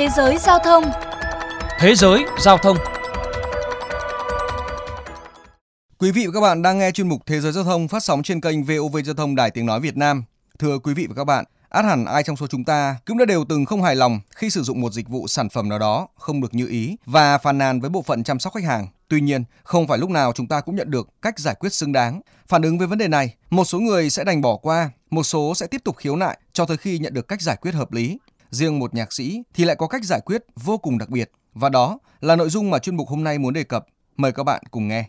Thế giới giao thông Thế giới giao thông Quý vị và các bạn đang nghe chuyên mục Thế giới giao thông phát sóng trên kênh VOV Giao thông Đài Tiếng Nói Việt Nam. Thưa quý vị và các bạn, át hẳn ai trong số chúng ta cũng đã đều từng không hài lòng khi sử dụng một dịch vụ sản phẩm nào đó không được như ý và phàn nàn với bộ phận chăm sóc khách hàng. Tuy nhiên, không phải lúc nào chúng ta cũng nhận được cách giải quyết xứng đáng. Phản ứng với vấn đề này, một số người sẽ đành bỏ qua, một số sẽ tiếp tục khiếu nại cho tới khi nhận được cách giải quyết hợp lý. Riêng một nhạc sĩ thì lại có cách giải quyết vô cùng đặc biệt và đó là nội dung mà chuyên mục hôm nay muốn đề cập. Mời các bạn cùng nghe.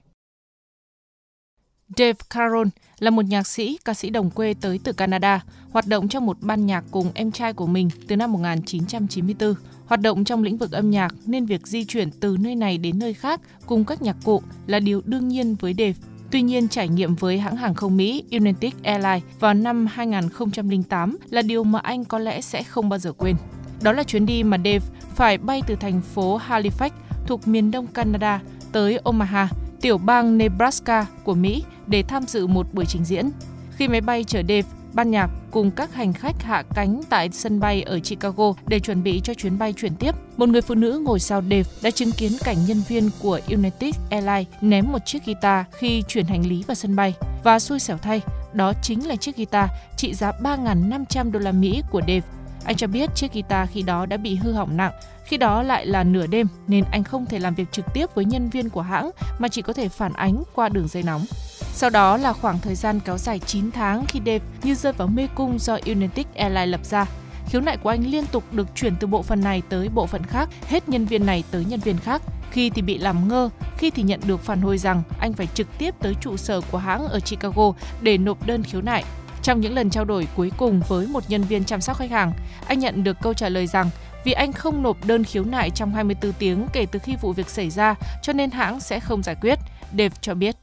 Dave Caron là một nhạc sĩ, ca sĩ đồng quê tới từ Canada, hoạt động trong một ban nhạc cùng em trai của mình từ năm 1994. Hoạt động trong lĩnh vực âm nhạc nên việc di chuyển từ nơi này đến nơi khác cùng các nhạc cụ là điều đương nhiên với Dave. Tuy nhiên, trải nghiệm với hãng hàng không Mỹ United Airlines vào năm 2008 là điều mà anh có lẽ sẽ không bao giờ quên. Đó là chuyến đi mà Dave phải bay từ thành phố Halifax thuộc miền đông Canada tới Omaha, tiểu bang Nebraska của Mỹ để tham dự một buổi trình diễn. Khi máy bay chở Dave, ban nhạc cùng các hành khách hạ cánh tại sân bay ở Chicago để chuẩn bị cho chuyến bay chuyển tiếp. Một người phụ nữ ngồi sau Dave đã chứng kiến cảnh nhân viên của United Airlines ném một chiếc guitar khi chuyển hành lý vào sân bay. Và xui xẻo thay, đó chính là chiếc guitar trị giá 3.500 đô la Mỹ của Dave. Anh cho biết chiếc guitar khi đó đã bị hư hỏng nặng, khi đó lại là nửa đêm nên anh không thể làm việc trực tiếp với nhân viên của hãng mà chỉ có thể phản ánh qua đường dây nóng. Sau đó là khoảng thời gian kéo dài 9 tháng khi Dave như rơi vào mê cung do United Airlines lập ra. Khiếu nại của anh liên tục được chuyển từ bộ phận này tới bộ phận khác, hết nhân viên này tới nhân viên khác. Khi thì bị làm ngơ, khi thì nhận được phản hồi rằng anh phải trực tiếp tới trụ sở của hãng ở Chicago để nộp đơn khiếu nại. Trong những lần trao đổi cuối cùng với một nhân viên chăm sóc khách hàng, anh nhận được câu trả lời rằng vì anh không nộp đơn khiếu nại trong 24 tiếng kể từ khi vụ việc xảy ra, cho nên hãng sẽ không giải quyết. Dave cho biết.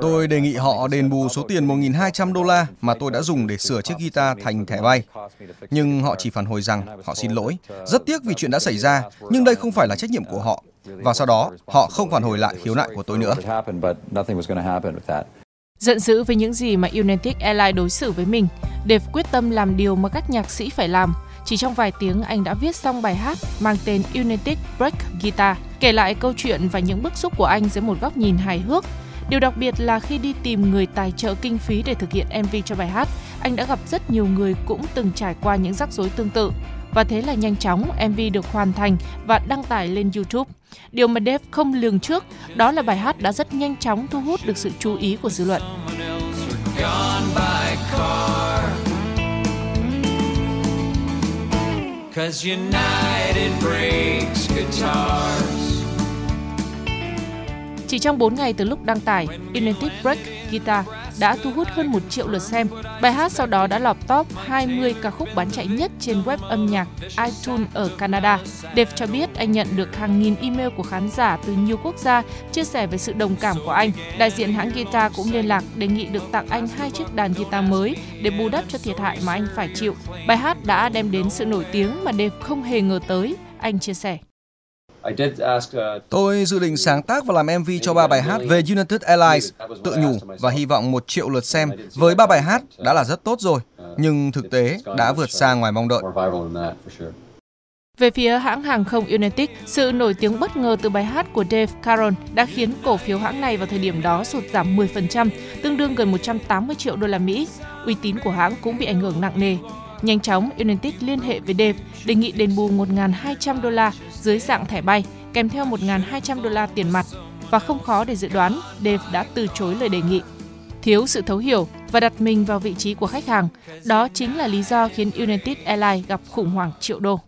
Tôi đề nghị họ đền bù số tiền 1.200 đô la mà tôi đã dùng để sửa chiếc guitar thành thẻ bay. Nhưng họ chỉ phản hồi rằng họ xin lỗi. Rất tiếc vì chuyện đã xảy ra, nhưng đây không phải là trách nhiệm của họ. Và sau đó, họ không phản hồi lại khiếu nại của tôi nữa. Giận dữ với những gì mà United Airlines đối xử với mình, Dave quyết tâm làm điều mà các nhạc sĩ phải làm. Chỉ trong vài tiếng anh đã viết xong bài hát mang tên United Break Guitar, kể lại câu chuyện và những bức xúc của anh dưới một góc nhìn hài hước. Điều đặc biệt là khi đi tìm người tài trợ kinh phí để thực hiện MV cho bài hát, anh đã gặp rất nhiều người cũng từng trải qua những rắc rối tương tự. Và thế là nhanh chóng MV được hoàn thành và đăng tải lên YouTube. Điều mà Dave không lường trước đó là bài hát đã rất nhanh chóng thu hút được sự chú ý của dư luận. Cause United breaks guitars. Chỉ trong 4 ngày từ lúc đăng tải, United Break Guitar đã thu hút hơn 1 triệu lượt xem. Bài hát sau đó đã lọt top 20 ca khúc bán chạy nhất trên web âm nhạc iTunes ở Canada. Dave cho biết anh nhận được hàng nghìn email của khán giả từ nhiều quốc gia chia sẻ về sự đồng cảm của anh. Đại diện hãng guitar cũng liên lạc đề nghị được tặng anh hai chiếc đàn guitar mới để bù đắp cho thiệt hại mà anh phải chịu. Bài hát đã đem đến sự nổi tiếng mà Dave không hề ngờ tới, anh chia sẻ. Tôi dự định sáng tác và làm MV cho ba bài hát về United Airlines, tự nhủ và hy vọng một triệu lượt xem với ba bài hát đã là rất tốt rồi, nhưng thực tế đã vượt xa ngoài mong đợi. Về phía hãng hàng không United, sự nổi tiếng bất ngờ từ bài hát của Dave Caron đã khiến cổ phiếu hãng này vào thời điểm đó sụt giảm 10%, tương đương gần 180 triệu đô la Mỹ. Uy tín của hãng cũng bị ảnh hưởng nặng nề. Nhanh chóng, United liên hệ với Dave đề nghị đền bù 1.200 đô la dưới dạng thẻ bay, kèm theo 1.200 đô la tiền mặt. Và không khó để dự đoán, Dave đã từ chối lời đề nghị. Thiếu sự thấu hiểu và đặt mình vào vị trí của khách hàng, đó chính là lý do khiến United Airlines gặp khủng hoảng triệu đô.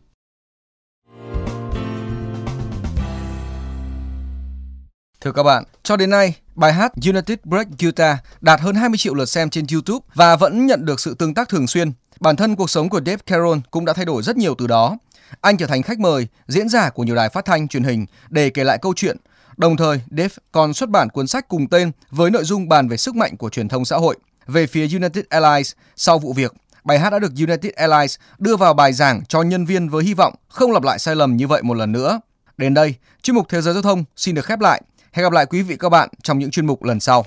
Thưa các bạn, cho đến nay, bài hát United Break Guitar đạt hơn 20 triệu lượt xem trên YouTube và vẫn nhận được sự tương tác thường xuyên. Bản thân cuộc sống của Dave Carroll cũng đã thay đổi rất nhiều từ đó. Anh trở thành khách mời, diễn giả của nhiều đài phát thanh, truyền hình để kể lại câu chuyện. Đồng thời, Dave còn xuất bản cuốn sách cùng tên với nội dung bàn về sức mạnh của truyền thông xã hội. Về phía United Airlines, sau vụ việc, bài hát đã được United Airlines đưa vào bài giảng cho nhân viên với hy vọng không lặp lại sai lầm như vậy một lần nữa. Đến đây, chuyên mục Thế giới giao thông xin được khép lại. Hẹn gặp lại quý vị các bạn trong những chuyên mục lần sau.